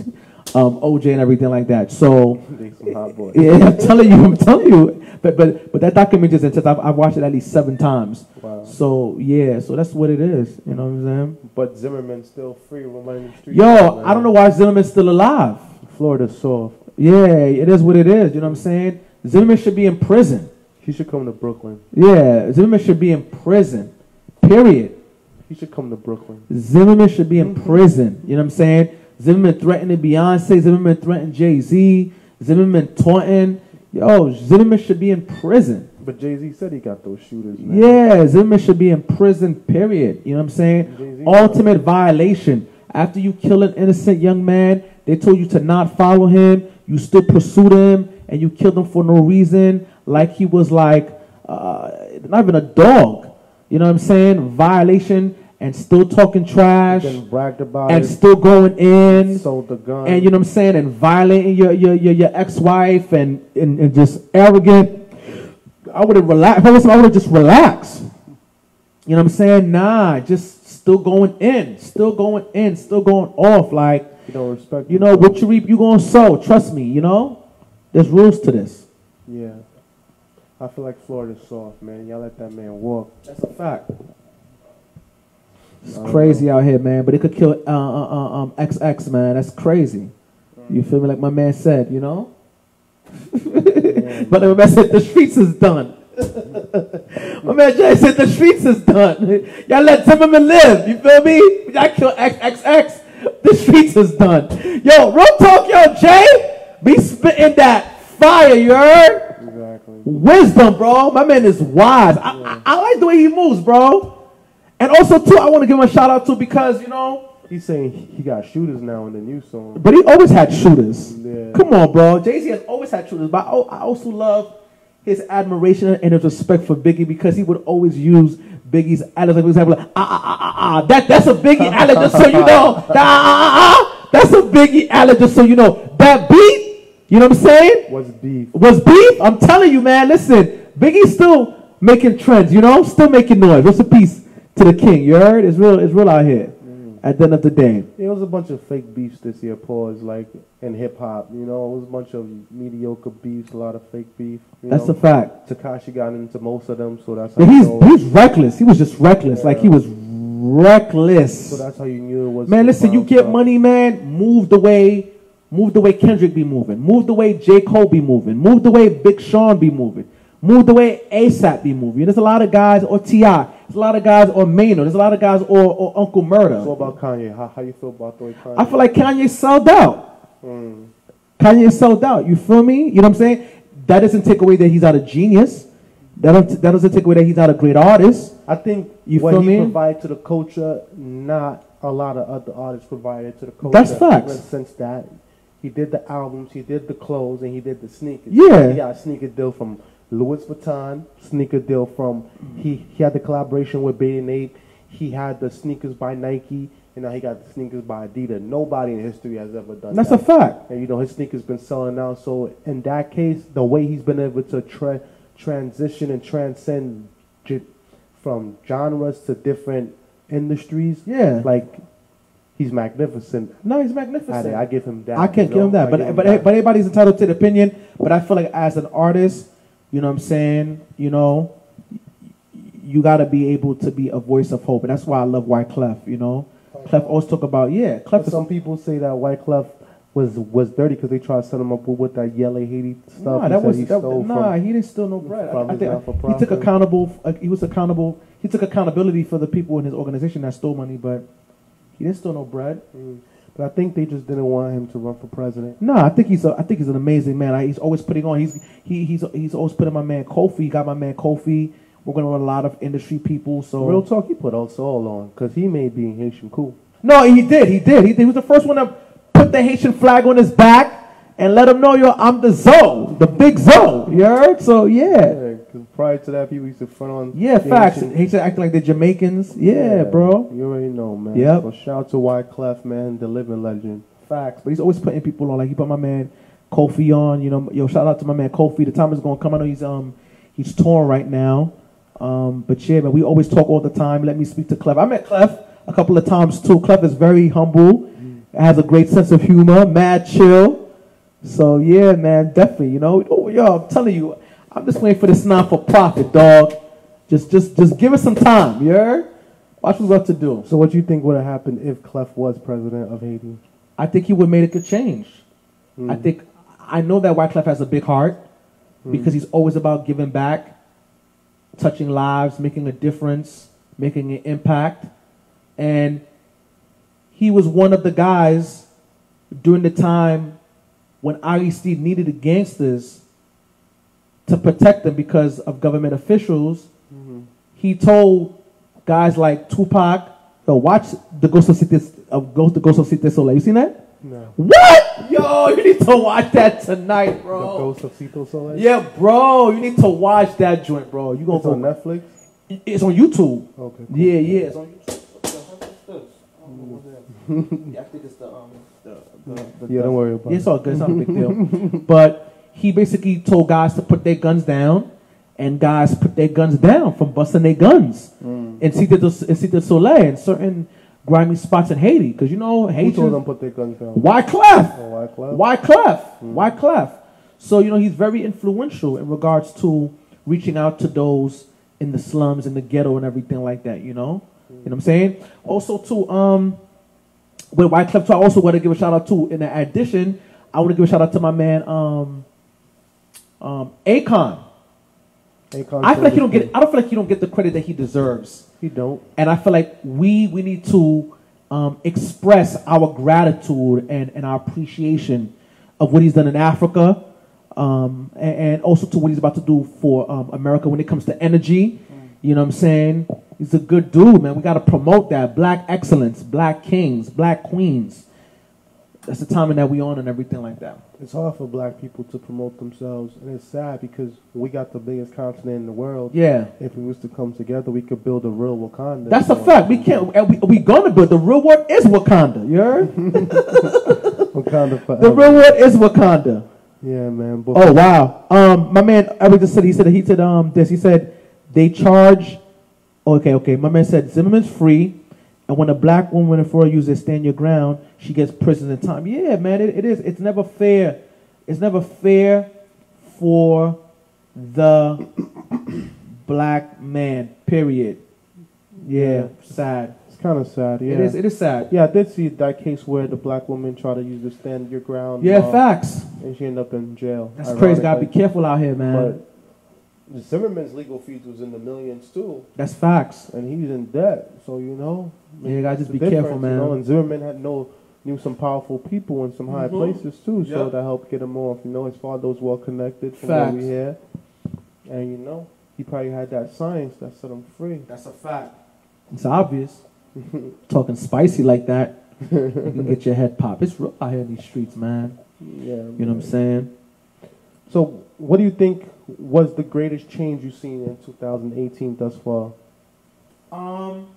um, OJ and everything like that. So some hot boys. yeah, <laughs> I'm telling you, I'm telling you. But but but that documentary is intense. I've, I've watched it at least seven times. Wow. So yeah, so that's what it is. You know what I'm saying? But Zimmerman's still free the streets. Yo, I don't know why Zimmerman's still alive. Florida's soft. Yeah, it is what it is. You know what I'm saying? Zimmerman should be in prison. He should come to Brooklyn. Yeah, Zimmerman should be in prison. Period. He should come to Brooklyn. Zimmerman should be in prison. You know what I'm saying? Zimmerman threatening Beyonce. Zimmerman threatening Jay Z. Zimmerman taunting. Yo, Zimmerman should be in prison. But Jay Z said he got those shooters, man. Yeah, Zimmerman should be in prison. Period. You know what I'm saying? Ultimate violation. After you kill an innocent young man, they told you to not follow him. You still pursued him, and you killed him for no reason, like he was like uh, not even a dog. You know what I'm saying? Violation and still talking trash Then bragged about and it. still going in sold the gun. and you know what I'm saying, and violating your your your, your ex-wife and, and and just arrogant. I would have relaxed. I would have just relaxed. You know what I'm saying? Nah, just still going in, still going in, still going off. Like you don't respect. you know what you reap, you gonna sow. Trust me. You know, there's rules to this. Yeah. I feel like Florida's soft, man. Y'all let that man walk. That's a fact. It's crazy out here, man. But it could kill uh, uh, uh, um, XX, man. That's crazy. You feel me? Like my man said, you know. <laughs> Yeah. But my man said the streets is done. My man Jay said the streets is done. Y'all let Zimmerman live. You feel me? Y'all kill XXX. The streets is done. Yo, real talk, yo, Jay. Be spitting that fire, you heard? exactly. wisdom, bro. My man is wise. I, I, I like the way he moves, bro. And also too, I want to give him a shout out to because you know. He's saying he got shooters now in the new song. But he always had shooters. Yeah. Come on, bro. Jay Z has always had shooters. But I I also love his admiration and his respect for Biggie because he would always use Biggie's ad like for example, like, ah, ah, ah, ah, ah. That, that's a Biggie <laughs> ad just so you know. Ah, ah, ah, ah. That's a Biggie ad just so you know. That beat, you know what I'm saying? What's beef? Was beef? I'm telling you, man. Listen, Biggie's still making trends, you know? Still making noise. What's a piece to the king? You heard? It's real, it's real out here. At the end of the day. It was a bunch of fake beefs this year, pause, like in hip hop. You know, it was a bunch of mediocre beefs, a lot of fake beef. That's know? a fact. Tekashi got into most of them, so that's how Yeah, he's he's reckless. He was just reckless. Like he was reckless. so that's how you knew it was. Man, listen, you get stuff. money, man. Move the way, move the way Kendrick be moving. Move the way J Cole be moving. Move the way Big Sean be moving. Move the way ASAP be moving. There's a lot of guys, or T.I. There's a lot of guys, or Maynard. There's a lot of guys, or, or Uncle Murder. So about Kanye, how, how you feel about the way Kanye? I feel like Kanye sold out. Mm. Kanye sold out. You feel me? You know what I'm saying? That doesn't take away that he's not a genius. That doesn't, that doesn't take away that he's not a great artist. I think You what feel he me? provided to the culture, not a lot of other artists provided to the culture. That's facts. In the that he did the albums, he did the clothes, and he did the sneakers. Yeah. He got a sneaker deal from Louis Vuitton, sneaker deal from he he had the collaboration with Baby Nate. He had the sneakers by Nike, and now he got the sneakers by Adidas. Nobody in history has ever done That's that. That's a fact. And you know his sneakers been selling out. So in that case, the way he's been able to tra- transition and transcend j- from genres to different industries, Yeah. like he's magnificent. No, he's magnificent. I give him that. I can't you give him that, I but but that. but everybody's entitled to the opinion. But I feel like as an artist, you know what I'm saying, you know, you got to be able to be a voice of hope, and that's why I love Wyclef. You know, Clef always talk about yeah, Clef is some people say that Wyclef was was dirty because they tried to set him up with, that Yéle Haiti stuff. Nah, he that was he that, stole nah. from. he didn't steal no bread. I- I, think he took accountable. Uh, he was accountable. He took accountability for the people in his organization that stole money, but he didn't steal no bread. Mm. But I think they just didn't want him to run for president. No, I think he's a, I think he's an amazing man. I, he's always putting on. He's he, he's he's always putting my man Kofi. He got my man Kofi. We're gonna run a lot of industry people. So Real talk, he put us all on because he made being Haitian cool. no, he did. He did. He, he was the first one to put the Haitian flag on his back and let him know, yo, I'm the Zoe, the big Zoe. You heard? So yeah, Yeah, prior to that, people used to front on. yeah, facts. Haitian- Haitian acting like the Jamaicans. Yeah, bro. You already know, man. Yep. So shout out to Wyclef, man, the living legend. Facts. But he's always putting people on. Like he put my man Kofi on. You know, yo, shout out to my man Kofi. The time is gonna come. I know he's um he's torn right now. Um, but yeah, man, we always talk all the time. Let me speak to Clef. I met Clef a couple of times too. Clef is very humble, has a great sense of humor, mad chill. So yeah, man, definitely. You know, oh, yo, I'm telling you, I'm just waiting for this non for profit, dog. Just, just, just give us some time. You heard? Watch what we're about to do. So what do you think would have happened if Clef was president of Haiti? I think he would have made a good change. I Mm. think I know that Wyclef has a big heart because he's always about giving back, touching lives, making a difference, making an impact. And he was one of the guys during the time when Aristide needed the gangsters to protect them because of government officials. He told guys like Tupac, "Yo, watch the Ghost of City, uh, Ghost, the Ghost of Cité Soleil. You seen that? No. What? Yo, you need to watch that tonight, bro. The. Ghost of Cité Soleil? Yeah, bro, you need to watch that joint, bro. You gonna It's on? Netflix? It's on YouTube. Okay. cool. Yeah, yeah, it's on YouTube. <laughs> Yeah, I think it's the um the, the, the Yeah, don't worry about Yeah, it's it. all good. It's not a big <laughs> deal. but he basically told guys to put their guns down, and guys put their guns down from busting their guns Mm. in Cité de, in Cité Soleil in certain grimy spots in Haiti. Because you know Who Haiti. told them put their guns down? Wyclef? Oh, Wyclef? Why Clef? Wyclef? So, you know, he's very influential in regards to reaching out to those in the slums, in the ghetto, and everything like that, you know? You know what I'm saying? Also, too, um, with Wyclef, too, I also want to give a shout out to, in addition, I want to give a shout out to my man, um, um, Akon. Akon I feel like he don't get, I don't feel like he don't get the credit that he deserves. He don't. And I feel like we we need to um, express our gratitude and, and our appreciation of what he's done in Africa. um, and, and also to what he's about to do for um, America when it comes to energy. You know what I'm saying? He's a good dude, man. We got to promote that black excellence, black kings, black queens. That's the timing that we on and everything like that. It's hard for black people to promote themselves, and it's sad because we got the biggest continent in the world. Yeah. If we was to come together, we could build a real Wakanda. That's a fact. We can't. We, we gonna build. The real world is Wakanda. You heard? <laughs> <laughs> Wakanda forever. The real world is Wakanda. Yeah, man. Oh wow. Um, my man Eric just said he said he said um this. He said they charge. Okay, okay. My man said Zimmerman's free, and when a black woman and for uses stand your ground, she gets prison and time. Yeah, man. It, it is. It's never fair. It's never fair for the black man. Period. Yeah. Sad. it's kind of sad. Yeah. It is. It is sad. Yeah, I did see that case where the black woman tried to use the stand your ground. Yeah. uh, Facts. And she ended up in jail. That's crazy. Gotta be careful out here, man. But Zimmerman's legal fees was in the millions too, That's facts. and he's in debt. So you know, Yeah, you gotta just be careful, man. You know? And Zimmerman had no knew some powerful people in some high Mhm. places too, so that helped get him off. You know, his father was well connected from Facts. what we hear, and you know, he probably had that science that set him free. That's a fact. It's obvious. <laughs> Talking spicy like that, you can get your head popped. It's real out here in these streets, man. Yeah, You know what I'm saying? So, what do you think was the greatest change you've seen in 2018 thus far? Um,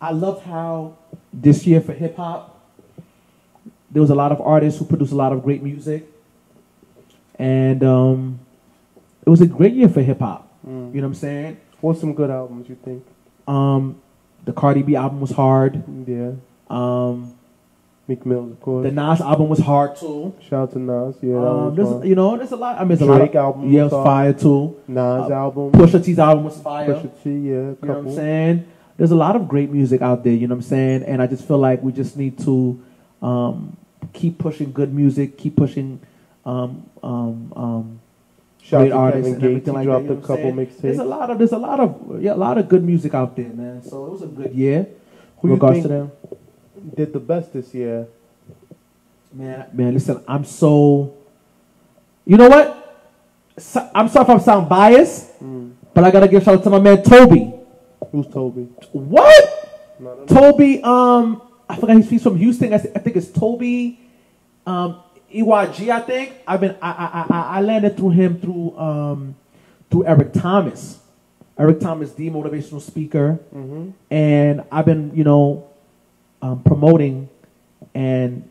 I love how this year for hip hop, there was a lot of artists who produced a lot of great music, and um, it was a great year for hip hop. You know what I'm saying? What's some good albums you think? Um, the Cardi B album was hard. Yeah, Um, Meek Mills, of course. the Nas album was hard too. Shout out to Nas. Yeah, Um, there's, you know, there's a lot. I mean, there's a lot. Of, album yeah, it was fire too. Nas uh, album. Pusha T's album was fire. Pusha T, yeah, You know what. I'm saying? There's a lot of great music out there. You know what I'm saying? And I just feel like we just need to um, keep pushing good music, keep pushing um, um, um, Shout great artists Kevin and Gates. everything like dropped that. You a know I'm couple saying? There's a lot of there's a lot of yeah, a lot of good music out there, man. So it was a good year. Who in you regards think to them, did the best this year? man, man, listen, I'm so. You know what? So, I'm sorry if I sound biased, Mm. but I gotta give shout out to my man Toby. Who's Toby? What? No, no, no. Toby, um, I forgot he's, he's from Houston. I, th- I think it's Toby, um, EYG. I think I've been I, I I I landed through him through um through Eric Thomas. Eric Thomas, the motivational speaker, Mm-hmm. and I've been you know um, promoting and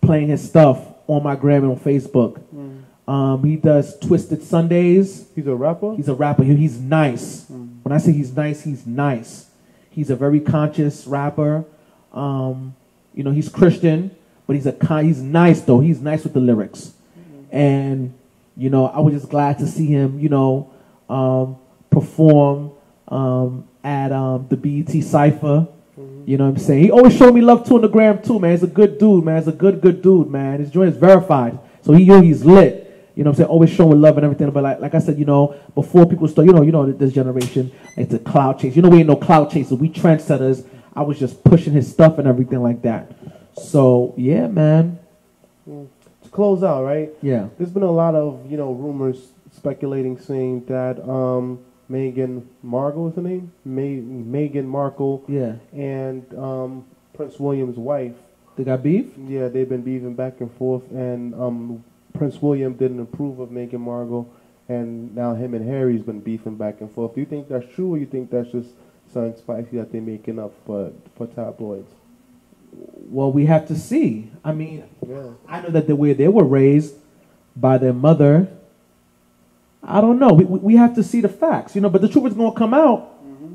playing his stuff on my gram and on Facebook. Mm. Um, he does Twisted Sundays. He's a rapper. He's a rapper. He- He's nice. Mm. When I say he's nice, he's nice. He's a very conscious rapper. Um, you know, he's Christian, but he's a con- he's nice though. He's nice with the lyrics, and you know, I was just glad to see him. You know, um, perform um, at um, the BET Cipher. You know what I'm saying? He always showed me love too on the gram too, man. He's a good dude, man. He's a good, good dude, man. His joint is verified. So he you know, he's lit. You know what I'm saying? Always showing love and everything. But like like I said, you know, before people start, you know, you know this generation, it's a clout chase. You know, we ain't no clout chasers. We trendsetters. I was just pushing his stuff and everything like that. So yeah, man. To close out, right? Yeah. There's been a lot of you know rumors speculating, saying that um, Meghan Markle is the name, May- Meghan Markle Yeah. and um, Prince William's wife. They got beef? Yeah, they've been beefing back and forth, and um, Prince William didn't approve of Meghan Markle, and now him and Harry's been beefing back and forth. Do you think that's true, or you think that's just something spicy that they're making up for for tabloids? Well, we have to see. I mean, Yeah. I know that the way they were raised by their mother. I don't know. We, we, have to see the facts, you know. But the truth is going to come out. Mm-hmm.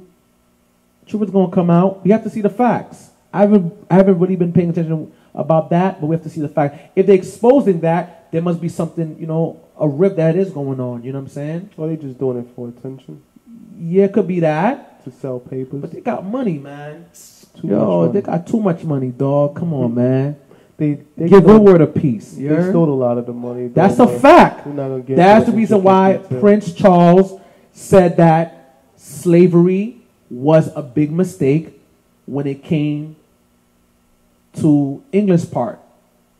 Truth is going to come out. We have to see the facts. I haven't I haven't really been paying attention about that, but we have to see the fact. If they're exposing that, there must be something, you know, a rip that is going on. You know what I'm saying? Or they just doing it for attention Yeah, it could be that. to sell papers? But they got money, man. Too Yo, they got too much money, dog. Come on, man. They they Give stole, Woodward a piece. They heard? stole a lot of the money. That's Don't a fact. Not gonna get That's the reason why. Prince Charles said that slavery was a big mistake when it came to English part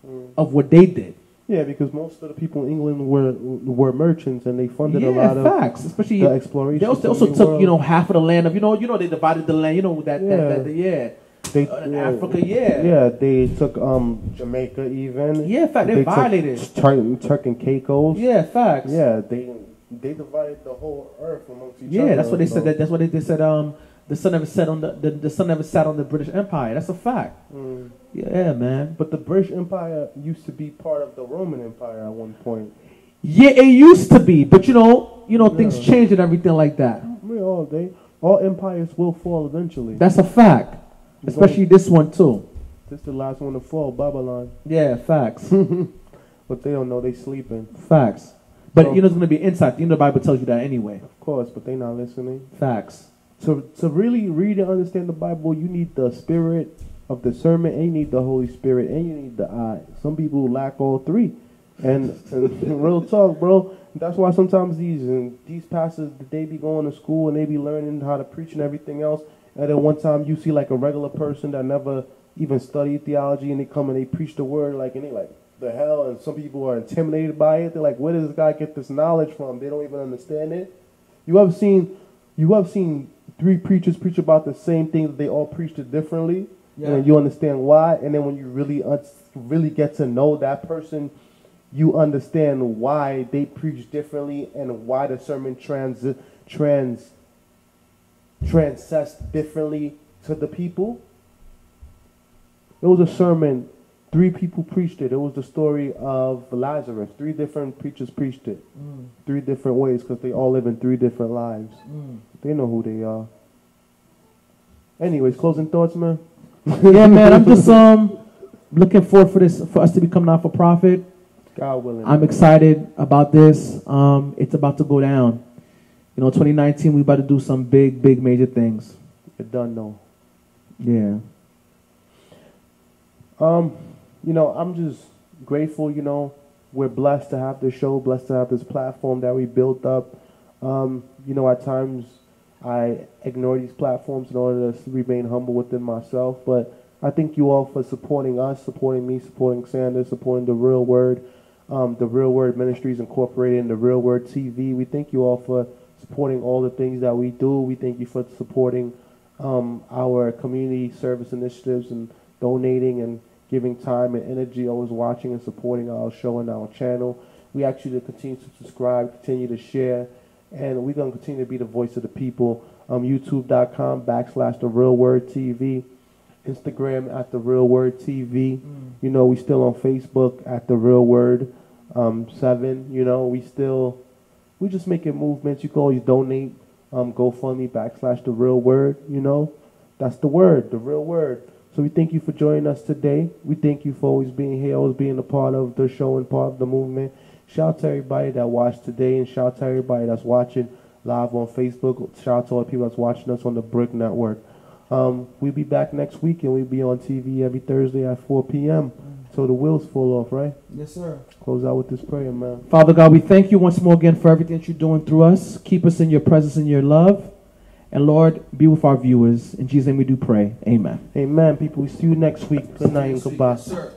Mm. of what they did. Yeah, because most of the people in England were were merchants and they funded a lot of facts. Especially the exploration. they also, they also the took world. you know half of the land of you know you know they divided the land you know that Yeah. that, that yeah they, uh, yeah, Africa yeah Yeah, they took um Jamaica even. yeah fact they, took violated Turk, Turk and Caicos. yeah facts Yeah, they they divided the whole earth amongst each yeah other. Yeah, that's what they so- said that, that's what they, they said um the sun never set on the, the the sun never sat on the British Empire that's a fact Mm. Yeah man. But the British Empire used to be part of the Roman Empire at one point. yeah it used to be but you know you know things change and everything like that. Mean, all day, all empires will fall eventually. that's a fact. Especially this one too. This is the last one to fall, Babylon. yeah facts. <laughs> But they don't know they sleeping, facts. But So- you know it's gonna be insight you know the Bible tells you that anyway. Of course. But they not listening. facts. To to really read and understand the Bible, you need the spirit of discernment, and you need the Holy Spirit, and you need the eye. Some people lack all three, and, and <laughs> real talk, bro. That's why sometimes these and these pastors they be going to school and they be learning how to preach and everything else. And then one time you see like a regular person that never even studied theology, and they come and they preach the word like, and they like the hell. And some people are intimidated by it. They're like, where does this guy get this knowledge from? They don't even understand it. You have seen, you have seen three preachers preach about the same thing that they all preached it differently, and then you understand why. And then when you really un- really get to know that person, you understand why they preach differently and why the sermon trans trans transcends differently to the people. It was a sermon. Three people preached it. It was the story of Lazarus. Three different preachers preached it. Mm. Three different ways because they all live in three different lives. Mm. They know who they are. Anyways, closing thoughts, man. <laughs> yeah, man. I'm just um looking forward for this for us to become not for profit. God willing. I'm excited about this. Um, it's about to go down. You know, 2019, we about to do some big, big, major things. You're done, though. Yeah. Um, you know, I'm just grateful. You know, we're blessed to have this show, blessed to have this platform that we built up. Um, you know, at times I ignore these platforms in order to remain humble within myself, but I thank you all for supporting us, supporting me, supporting Sanders, supporting the Real Word, um, the Real Word Ministries Incorporated, and the Real Word TV. We thank you all for supporting all the things that we do. We thank you for supporting um, our community service initiatives and donating and giving time and energy, always watching and supporting our show and our channel. We ask you to continue to subscribe, continue to share, and we're going to continue to be the voice of the people. Um, YouTube.com backslash The Real Word TV. Instagram at The Real Word TV. You know, we still on Facebook at The Real Word um, 7. You know, we still, we just making movements. You can always donate. Um, GoFundMe backslash The Real Word. You know, that's the word, The Real Word. So we thank you for joining us today. We thank you for always being here, always being a part of the show and part of the movement. Shout out to everybody that watched today and shout out to everybody that's watching live on Facebook. Shout out to all the people that's watching us on the Brick Network. Um, we'll be back next week and we'll be on TV every Thursday at 4 p.m. So the wheels fall off, right? Yes, sir. Close out with this prayer, man. Father God, we thank you once more again for everything that you're doing through us. Keep us in your presence and your love. And Lord, be with our viewers. In Jesus' name we do pray. Amen. Amen, people. We see you next week. Good night and goodbye. sir.